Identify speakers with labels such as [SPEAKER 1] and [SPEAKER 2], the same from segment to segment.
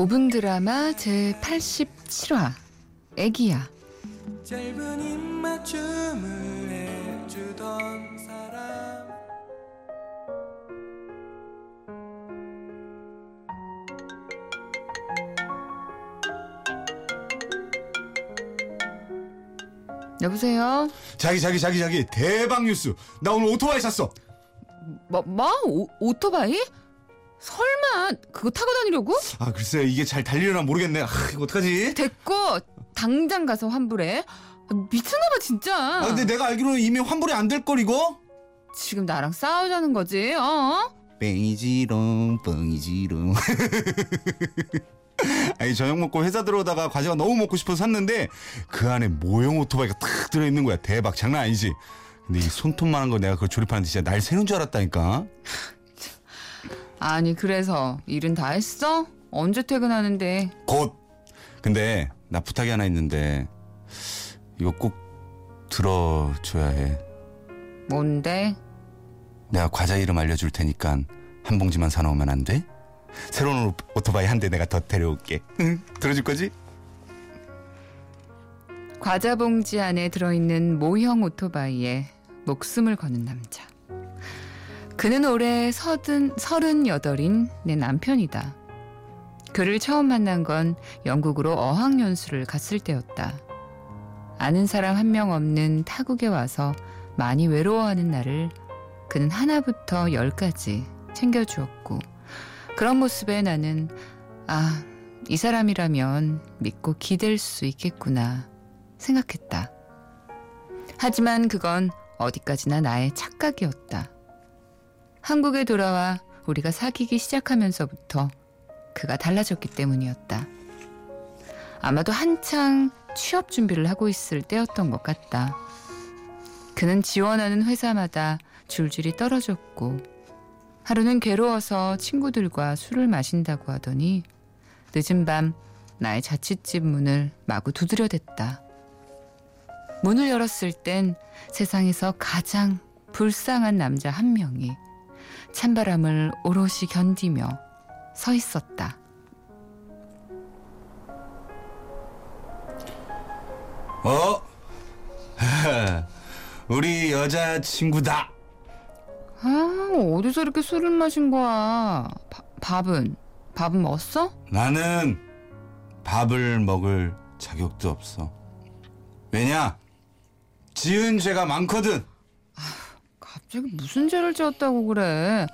[SPEAKER 1] 5분 드라마 제 87화 애기야
[SPEAKER 2] 짧은 입맞춤을 해주던 사람
[SPEAKER 1] 여보세요?
[SPEAKER 3] 자기 자기 자기 자기 대박 뉴스 나 오늘 오토바이 샀어
[SPEAKER 1] 뭐? 뭐? 오, 오토바이? 설마 그거 타고 다니려고?
[SPEAKER 3] 아 글쎄 이게 잘 달리려나 모르겠네. 아 이거 어떡하지?
[SPEAKER 1] 됐고 당장 가서 환불해. 아, 미쳤나봐 진짜.
[SPEAKER 3] 아 근데 내가 알기로는 이미 환불이 안 될 걸 이거?
[SPEAKER 1] 지금 나랑 싸우자는 거지 어?
[SPEAKER 3] 뻥이지롱 뻥이지롱. 아니 저녁 먹고 회사 들어오다가 과자가 너무 먹고 싶어서 샀는데 그 안에 모형 오토바이가 탁 들어있는 거야. 대박. 장난 아니지? 근데 이 손톱만한 거 내가 그걸 조립하는데 진짜 날 새는 줄 알았다니까
[SPEAKER 1] 아니 그래서 일은 다 했어? 언제 퇴근하는데
[SPEAKER 3] 곧 근데 나 부탁이 하나 있는데 이거 꼭 들어줘야 해
[SPEAKER 1] 뭔데?
[SPEAKER 3] 내가 과자 이름 알려줄 테니까 한 봉지만 사놓으면 안 돼? 새로운 오- 오토바이 한 대 내가 더 데려올게 응? 들어줄 거지?
[SPEAKER 1] 과자 봉지 안에 들어있는 모형 오토바이에 목숨을 거는 남자. 그는 올해 서든, 서른여덟인 내 남편이다. 그를 처음 만난 건 영국으로 어학연수를 갔을 때였다. 아는 사람 한 명 없는 타국에 와서 많이 외로워하는 나를 그는 하나부터 열까지 챙겨주었고, 그런 모습에 나는, 아, 이 사람이라면 믿고 기댈 수 있겠구나 생각했다. 하지만 그건 어디까지나 나의 착각이었다. 한국에 돌아와 우리가 사귀기 시작하면서부터 그가 달라졌기 때문이었다. 아마도 한창 취업 준비를 하고 있을 때였던 것 같다. 그는 지원하는 회사마다 줄줄이 떨어졌고 하루는 괴로워서 친구들과 술을 마신다고 하더니 늦은 밤 나의 자취집 문을 마구 두드려댔다. 문을 열었을 땐 세상에서 가장 불쌍한 남자 한 명이 찬바람을 오롯이 견디며 서 있었다.
[SPEAKER 3] 어? 우리 여자친구다
[SPEAKER 1] 아, 어디서 이렇게 술을 마신 거야? 바- 밥은? 밥은 먹었어?
[SPEAKER 3] 나는 밥을 먹을 자격도 없어 왜냐? 지은 죄가 많거든
[SPEAKER 1] 갑자기 무슨 죄를 지었다고 그래?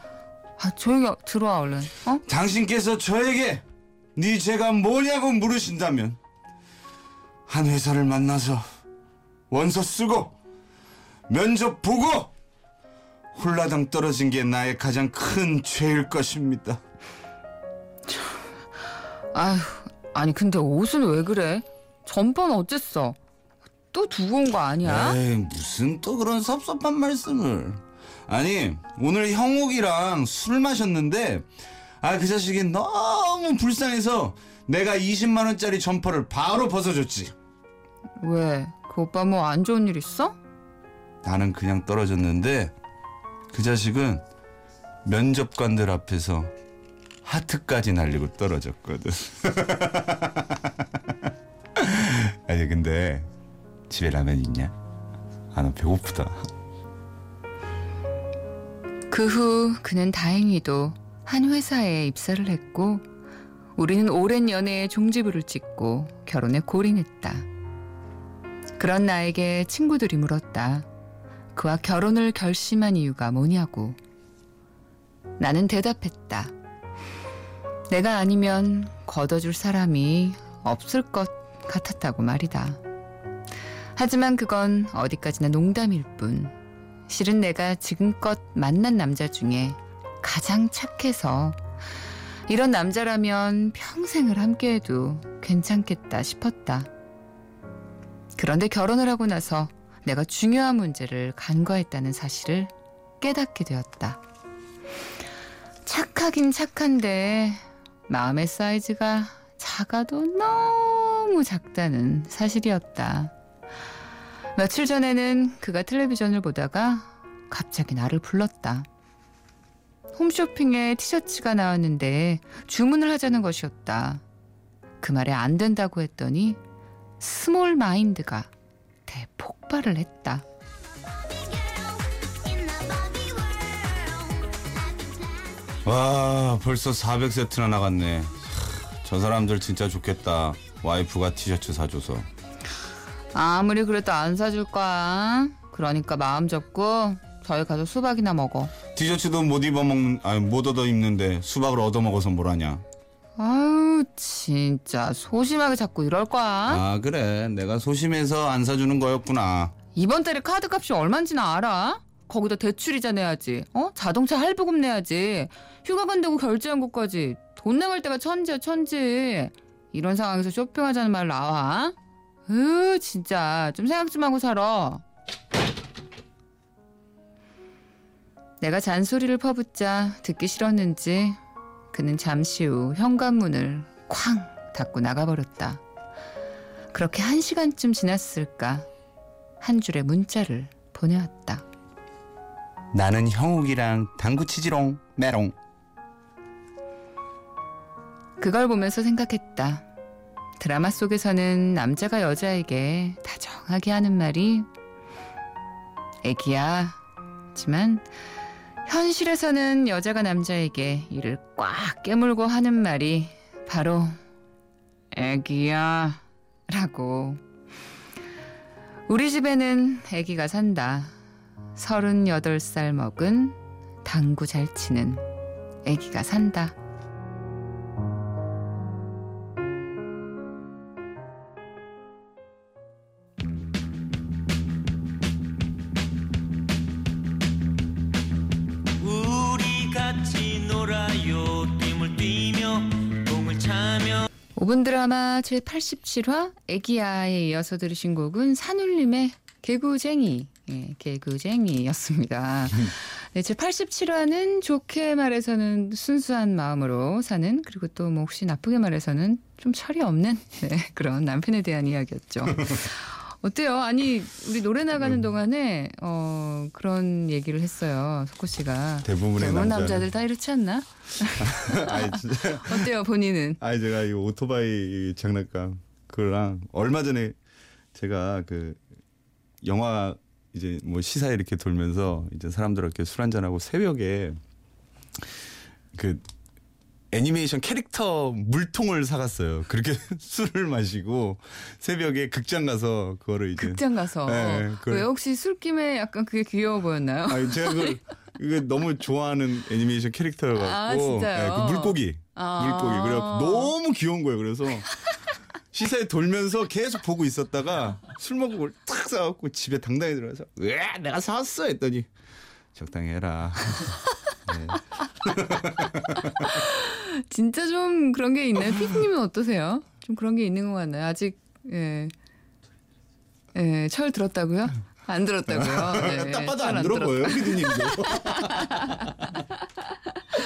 [SPEAKER 1] 아, 조용히 들어와 얼른. 어?
[SPEAKER 3] 당신께서 저에게 네 죄가 뭐냐고 물으신다면 한 회사를 만나서 원서 쓰고 면접 보고 홀라당 떨어진 게 나의 가장 큰 죄일 것입니다.
[SPEAKER 1] 아휴, 아니 근데 옷은 왜 그래? 전번 어쨌어? 또 두고 온 거 아니야?
[SPEAKER 3] 에이 무슨 또 그런 섭섭한 말씀을 아니 오늘 형욱이랑 술 마셨는데 아 그 자식이 너무 불쌍해서 내가 20만 원짜리 점퍼를 바로 벗어줬지
[SPEAKER 1] 왜? 그 오빠 뭐 안 좋은 일 있어?
[SPEAKER 3] 나는 그냥 떨어졌는데 그 자식은 면접관들 앞에서 하트까지 날리고 떨어졌거든 아니 근데 집에 라면 있냐? 아 나 배고프다
[SPEAKER 1] 그 후 그는 다행히도 한 회사에 입사를 했고 우리는 오랜 연애에 종지부를 찍고 결혼에 골인했다. 그런 나에게 친구들이 물었다. 그와 결혼을 결심한 이유가 뭐냐고. 나는 대답했다. 내가 아니면 걷어줄 사람이 없을 것 같았다고 말이다. 하지만 그건 어디까지나 농담일 뿐. 실은 내가 지금껏 만난 남자 중에 가장 착해서 이런 남자라면 평생을 함께해도 괜찮겠다 싶었다. 그런데 결혼을 하고 나서 내가 중요한 문제를 간과했다는 사실을 깨닫게 되었다. 착하긴 착한데 마음의 사이즈가 작아도 너무 작다는 사실이었다. 며칠 전에는 그가 텔레비전을 보다가 갑자기 나를 불렀다. 홈쇼핑에 티셔츠가 나왔는데 주문을 하자는 것이었다. 그 말에 안 된다고 했더니 small mind가 대폭발을 했다.
[SPEAKER 3] 와 벌써 400세트나 나갔네. 저 사람들 진짜 좋겠다. 와이프가 티셔츠 사줘서.
[SPEAKER 1] 아무리 그래도 안 사줄 거야. 그러니까 마음 접고 저희 가서 수박이나 먹어.
[SPEAKER 3] 티셔츠도 못 입어 먹는 아니 못 얻어 입는데 수박을 얻어 먹어서 뭐라냐.
[SPEAKER 1] 아유 진짜 소심하게 자꾸 이럴 거야.
[SPEAKER 3] 아 그래 내가 소심해서 안 사주는 거였구나.
[SPEAKER 1] 이번 달에 카드 값이 얼마인지나 알아? 거기다 대출이자 내야지. 어? 자동차 할부금 내야지. 휴가 간다고 결제한 것까지 돈 나갈 때가 천지야 천지. 이런 상황에서 쇼핑하자는 말 나와? 으 진짜 좀 생각 좀 하고 살아. 내가 잔소리를 퍼붓자 듣기 싫었는지 그는 잠시 후 현관문을 쾅 닫고 나가버렸다. 그렇게 한 시간쯤 지났을까 한 줄의 문자를 보내왔다.
[SPEAKER 3] 나는 형욱이랑 당구 치지롱 메롱.
[SPEAKER 1] 그걸 보면서 생각했다. 드라마 속에서는 남자가 여자에게 다정하게 하는 말이 애기야. 지만 현실에서는 여자가 남자에게 이를 꽉 깨물고 하는 말이 바로 애기야. 라고. 우리 집에는 애기가 산다. 38살 먹은 당구 잘 치는 애기가 산다. 5분 드라마 제87화 애기야에 이어서 들으신 곡은 산울림의 개구쟁이 예, 개구쟁이였습니다. 네, 제87화는 좋게 말해서는 순수한 마음으로 사는 그리고 또 뭐 혹시 나쁘게 말해서는 좀 철이 없는 네, 그런 남편에 대한 이야기였죠. 어때요? 아니 우리 노래 나가는 동안에 어, 그런 얘기를 했어요. 석호 씨가
[SPEAKER 3] 대부분의
[SPEAKER 1] 대부분
[SPEAKER 3] 남자는.
[SPEAKER 1] 남자들 다 이렇지 않나?
[SPEAKER 3] 아니 진짜.
[SPEAKER 1] 어때요 본인은?
[SPEAKER 3] 아니 제가 이 오토바이 장난감 그거랑 얼마 전에 제가 그 영화 이제 뭐 시사 이렇게 돌면서 이제 사람들하고 이렇게 술 한잔 하고 새벽에 그 애니메이션 캐릭터 물통을 사갔어요. 그렇게 술을 마시고 새벽에 극장 가서 그거를 이제
[SPEAKER 1] 극장 가서
[SPEAKER 3] 네,
[SPEAKER 1] 왜 혹시 술김에 약간 그게 귀여워 보였나요?
[SPEAKER 3] 아니 제가 그걸 이게 너무 좋아하는 애니메이션 캐릭터여갖고
[SPEAKER 1] 아, 진짜요?
[SPEAKER 3] 그 물고기
[SPEAKER 1] 아.
[SPEAKER 3] 물고기 그래갖고 너무 귀여운 거예요. 그래서 시사에 돌면서 계속 보고 있었다가 술 먹고 그걸 탁 사갖고 집에 당당히 들어가서 왜 내가 사왔어 했더니 적당히 해라. 네.
[SPEAKER 1] 진짜 좀 그런 게 있나요? 피디님은 어떠세요? 좀 그런 게 있는 것 같나요? 아직 예, 예, 철 들었다고요? 안 들었다고요? 네,
[SPEAKER 3] 딱 봐도 철안 들어 보여요, 피디님도.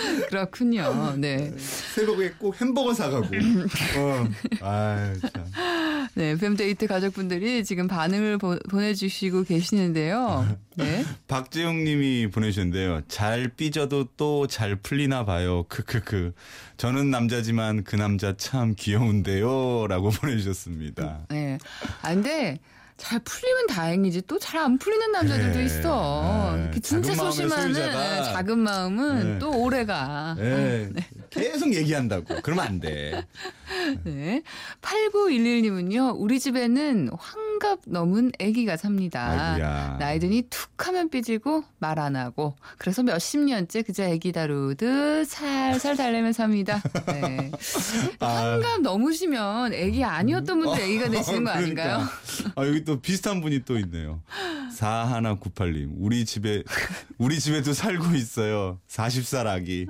[SPEAKER 1] 그렇군요. 네,
[SPEAKER 3] 새벽에 꼭 햄버거 사가고. 어. 아, 참.
[SPEAKER 1] 네, fem데이트 가족분들이 지금 반응을 보, 보내주시고 계시는데요. 네,
[SPEAKER 3] 박재용 님이 보내주셨는데요. 잘 삐져도 또 잘 풀리나 봐요. 크크크. 저는 남자지만 그 남자 참 귀여운데요. 라고 보내주셨습니다.
[SPEAKER 1] 네. 아 근데 잘 풀리면 다행이지 또 잘 안 풀리는 남자들도
[SPEAKER 3] 그래.
[SPEAKER 1] 있어.
[SPEAKER 3] 네.
[SPEAKER 1] 그 진짜
[SPEAKER 3] 작은
[SPEAKER 1] 소심한
[SPEAKER 3] 소유자가.
[SPEAKER 1] 작은 마음은
[SPEAKER 3] 네.
[SPEAKER 1] 또 오래가.
[SPEAKER 3] 네. 계속 얘기한다고. 그러면 안 돼.
[SPEAKER 1] 네. 8911님은요, 우리 집에는 환갑 넘은 아기가 삽니다.
[SPEAKER 3] 아이고야.
[SPEAKER 1] 나이 드니 툭 하면 삐지고 말 안 하고. 그래서 몇십 년째 그저 아기 다루듯 살살 달래며 삽니다. 네.
[SPEAKER 3] 아.
[SPEAKER 1] 환갑 넘으시면 아기 아니었던 분들 아기가 되시는 거 아닌가요?
[SPEAKER 3] 그러니까. 아, 여기 또 비슷한 분이 또 있네요. 4198님. 우리 집에, 우리 집에도 살고 있어요. 40살 아기.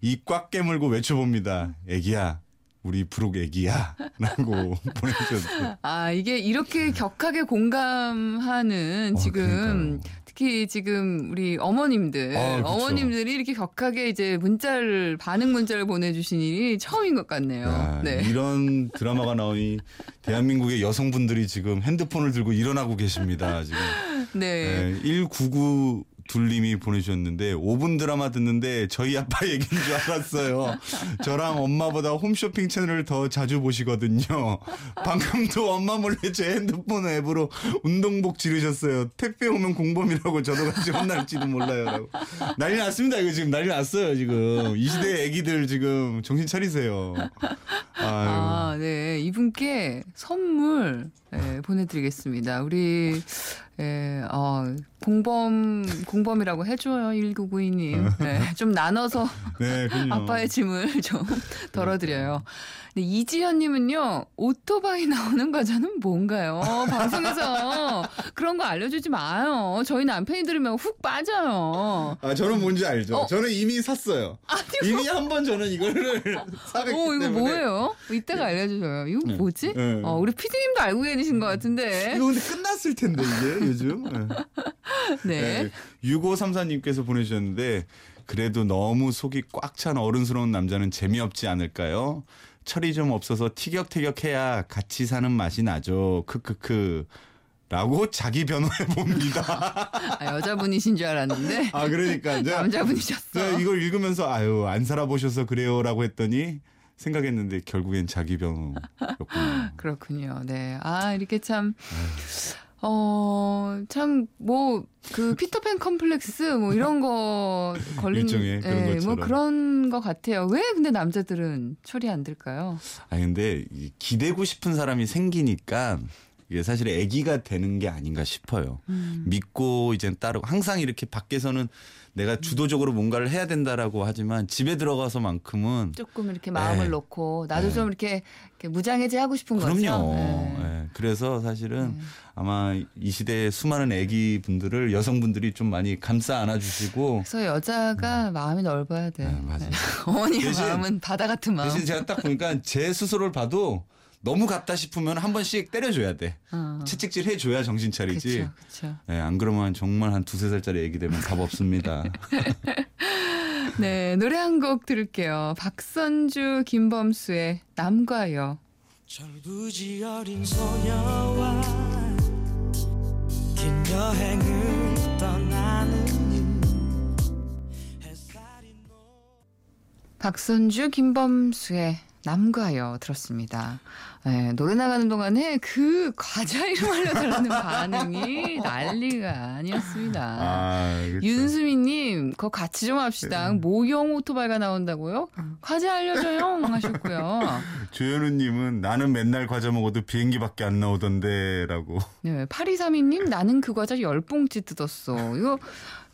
[SPEAKER 3] 이꽉 깨물고 외쳐봅니다. 애기야. 우리 부록 애기야. 라고 보내주셨어요.
[SPEAKER 1] 아, 이게 이렇게 격하게 공감하는
[SPEAKER 3] 어,
[SPEAKER 1] 지금
[SPEAKER 3] 그러니까요.
[SPEAKER 1] 특히 지금 우리 어머님들,
[SPEAKER 3] 아.
[SPEAKER 1] 어머님들이 이렇게 격하게 이제 문자를 반응 문자를 보내주신 일이 처음인 것 같네요.
[SPEAKER 3] 야,
[SPEAKER 1] 네.
[SPEAKER 3] 이런 드라마가 나오니 대한민국의 여성분들이 지금 핸드폰을 들고 일어나고 계십니다. 지금.
[SPEAKER 1] 네.
[SPEAKER 3] 네, 199 둘님이 보내주셨는데 5분 드라마 듣는데 저희 아빠 얘기인 줄 알았어요. 저랑 엄마보다 홈쇼핑 채널을 더 자주 보시거든요. 방금도 엄마 몰래 제 핸드폰 앱으로 운동복 지르셨어요. 택배 오면 공범이라고 저도 같이 혼날지도 몰라요. 난리 났습니다. 이거 지금 난리 났어요. 지금 이 시대 애기들 지금 정신 차리세요. 아유.
[SPEAKER 1] 아, 네. 이분께 선물 예, 보내드리겠습니다. 우리 예, 어, 공범 공범이라고 해줘요 1992님. 네, 좀 나눠서
[SPEAKER 3] 네.
[SPEAKER 1] 아빠의 짐을 좀 덜어드려요. 근데 이지현님은요 오토바이 나오는 과자는 뭔가요? 방송에서 그런 거 알려주지 마요. 저희 남편이 들으면 훅 빠져요.
[SPEAKER 3] 아 저는 뭔지 알죠.
[SPEAKER 1] 어?
[SPEAKER 3] 저는 이미 샀어요. 이미 한 번 저는 이거를 사갔기
[SPEAKER 1] 어, 이거
[SPEAKER 3] 때문에.
[SPEAKER 1] 뭐예요? 이따가 알려주셔요. 이거
[SPEAKER 3] 네.
[SPEAKER 1] 뭐지?
[SPEAKER 3] 네.
[SPEAKER 1] 어, 우리 피디님도 알고 계신 것 같은데.
[SPEAKER 3] 이거 근데 끝났을 텐데 이게 요즘. 네.
[SPEAKER 1] 네.
[SPEAKER 3] 6534님께서 보내주셨는데 그래도 너무 속이 꽉 찬 어른스러운 남자는 재미없지 않을까요? 철이 좀 없어서 티격태격해야 같이 사는 맛이 나죠. 크크크. 라고 자기 변호해 봅니다.
[SPEAKER 1] 아, 여자분이신 줄 알았는데
[SPEAKER 3] 아 그러니까 제가
[SPEAKER 1] 남자분이셨어.
[SPEAKER 3] 제가 이걸 읽으면서 아유 안 살아보셔서 그래요 라고 했더니 생각했는데 결국엔 자기 변호였군요.
[SPEAKER 1] 그렇군요. 네. 아, 이렇게 참, 어, 참, 뭐, 그, 피터팬 컴플렉스, 뭐, 이런 거 걸린.
[SPEAKER 3] 일종의 그런
[SPEAKER 1] 뭐
[SPEAKER 3] 것처럼.
[SPEAKER 1] 그런 거 같아요. 왜 근데 남자들은 철이 안 들까요?
[SPEAKER 3] 아 근데 이 기대고 싶은 사람이 생기니까 이게 사실 아기가 되는 게 아닌가 싶어요.
[SPEAKER 1] 음.
[SPEAKER 3] 믿고 이제 따르고 항상 이렇게 밖에서는 내가 주도적으로 뭔가를 해야 된다라고 하지만 집에 들어가서만큼은
[SPEAKER 1] 조금 이렇게 마음을
[SPEAKER 3] 네.
[SPEAKER 1] 놓고, 나도
[SPEAKER 3] 네.
[SPEAKER 1] 좀 이렇게, 이렇게 무장해제하고 싶은 거죠.
[SPEAKER 3] 그럼요.
[SPEAKER 1] 네.
[SPEAKER 3] 예, 그래서 사실은
[SPEAKER 1] 네.
[SPEAKER 3] 아마 이 시대의 수많은 아기 분들을 여성분들이 좀 많이 감싸 안아주시고
[SPEAKER 1] 그래서 여자가 마음이 넓어야 돼.
[SPEAKER 3] 네, 맞아요.
[SPEAKER 1] 어머니의
[SPEAKER 3] 대신-
[SPEAKER 1] 마음은 바다 같은 마음.
[SPEAKER 3] 대신 제가 딱 보니까 제 스스로를 봐도 너무 같다 싶으면 한 번씩 때려줘야 돼.
[SPEAKER 1] 어.
[SPEAKER 3] 채찍질 해줘야 정신 차리지.
[SPEAKER 1] 그렇죠, 그렇죠.
[SPEAKER 3] 예, 안 그러면 정말 한 두세 살짜리 애기 되면 답 없습니다.
[SPEAKER 1] 네, 노래 한 곡 들을게요. 박선주, 김범수의 남과 여.
[SPEAKER 2] 철부지 어린 소녀와 긴 여행을 떠나는 햇살이
[SPEAKER 1] 박선주, 김범수의 남과여 들었습니다. 네, 노래 나가는 동안에 그 과자 이름 알려달라는 반응이 난리가 아니었습니다.
[SPEAKER 3] 아, 그렇죠.
[SPEAKER 1] 윤수미님, 그거 같이 좀 합시다. 모형 오토바이가 나온다고요? 과자 알려줘요 하셨고요.
[SPEAKER 3] 조현우님은 나는 맨날 과자 먹어도 비행기밖에 안 나오던데라고.
[SPEAKER 1] 네, 8232님, 나는 그 과자 열 봉지 뜯었어. 이거,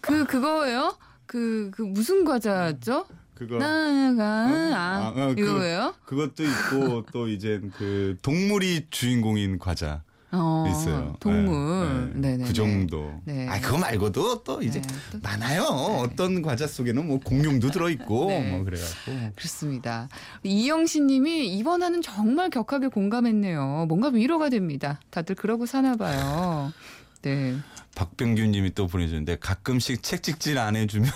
[SPEAKER 1] 그, 그거예요? 그, 그, 무슨 과자죠?
[SPEAKER 3] 그거
[SPEAKER 1] 나가, 아,
[SPEAKER 3] 아, 어, 그-
[SPEAKER 1] 이거예요?
[SPEAKER 3] 그것도 있고 또 이제 그 동물이 주인공인 과자
[SPEAKER 1] 어,
[SPEAKER 3] 있어요.
[SPEAKER 1] 동물.
[SPEAKER 3] 네,
[SPEAKER 1] 네, 네.
[SPEAKER 3] 그 정도.
[SPEAKER 1] 네.
[SPEAKER 3] 아 그거 말고도 또 이제
[SPEAKER 1] 네, 또-
[SPEAKER 3] 많아요. 어떤 과자 속에는 뭐 공룡도 들어 있고
[SPEAKER 1] 네.
[SPEAKER 3] 뭐 그래갖고.
[SPEAKER 1] 그렇습니다. 이영신 님이 이번 화는 정말 격하게 공감했네요. 뭔가 위로가 됩니다. 다들 그러고 사나 봐요. 네.
[SPEAKER 3] 박병규 님이 또 보내주는데 가끔씩 책찍질 안 해주면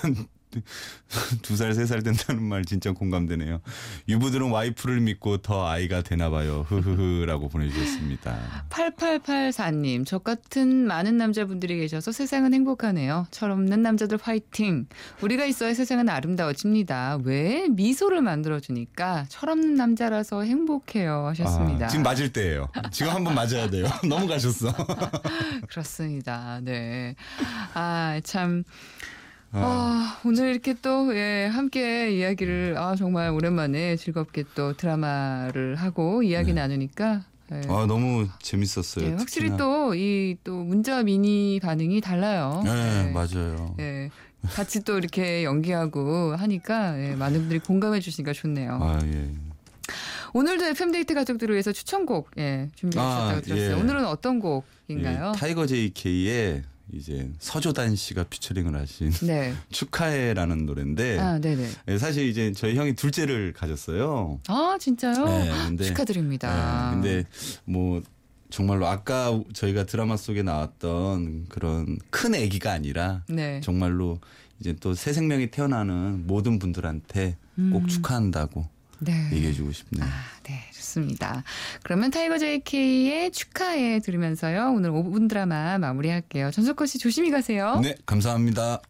[SPEAKER 3] 두 살 세 살 된다는 말 진짜 공감되네요. 유부들은 와이프를 믿고 더 아이가 되나 봐요. 흐흐흐라고 보내주셨습니다.
[SPEAKER 1] 8884님, 저 같은 많은 남자분들이 계셔서 세상은 행복하네요. 철없는 남자들 화이팅! 우리가 있어야 세상은 아름다워집니다. 왜? 미소를 만들어주니까 철없는 남자라서 행복해요. 하셨습니다.
[SPEAKER 3] 아, 지금 맞을 때예요. 지금 한번 맞아야 돼요. 너무 가셨어.
[SPEAKER 1] 그렇습니다. 네. 아, 참.
[SPEAKER 3] 아.
[SPEAKER 1] 아, 오늘 이렇게 또, 예, 함께 이야기를, 아, 정말 오랜만에 즐겁게 또 드라마를 하고 이야기
[SPEAKER 3] 네.
[SPEAKER 1] 나누니까, 예,
[SPEAKER 3] 아 너무 재밌었어요.
[SPEAKER 1] 예, 확실히. 또, 이, 또, 문자 미니 반응이 달라요.
[SPEAKER 3] 네,
[SPEAKER 1] 예,
[SPEAKER 3] 맞아요.
[SPEAKER 1] 예. 같이 또 이렇게 연기하고 하니까, 예, 많은 분들이 공감해 주시니까 좋네요.
[SPEAKER 3] 아 예.
[SPEAKER 1] 오늘도 FM데이트 가족들을 위해서 추천곡, 예, 준비해
[SPEAKER 3] 아,
[SPEAKER 1] 주셨다고 들었어요.
[SPEAKER 3] 예.
[SPEAKER 1] 오늘은 어떤 곡인가요?
[SPEAKER 3] 이 타이거 JK의 이제 서조단 씨가 피처링을 하신
[SPEAKER 1] 네.
[SPEAKER 3] 축하해라는 노래인데
[SPEAKER 1] 아, 네네.
[SPEAKER 3] 예, 사실 이제 저희 형이 둘째를 가졌어요.
[SPEAKER 1] 아, 진짜요?
[SPEAKER 3] 네, 근데-
[SPEAKER 1] 축하드립니다.
[SPEAKER 3] 예, 근데 뭐 정말로 아까 저희가 드라마 속에 나왔던 그런 큰 아기가 아니라
[SPEAKER 1] 네.
[SPEAKER 3] 정말로 이제 또 새 생명이 태어나는 모든 분들한테 꼭
[SPEAKER 1] 음.
[SPEAKER 3] 축하한다고
[SPEAKER 1] 네.
[SPEAKER 3] 얘기해주고 싶네요.
[SPEAKER 1] 아, 네, 좋습니다. 그러면 타이거 JK의 축하해 들으면서요. 오늘 5분 드라마 마무리할게요. 전석호 씨 조심히 가세요.
[SPEAKER 3] 네, 감사합니다.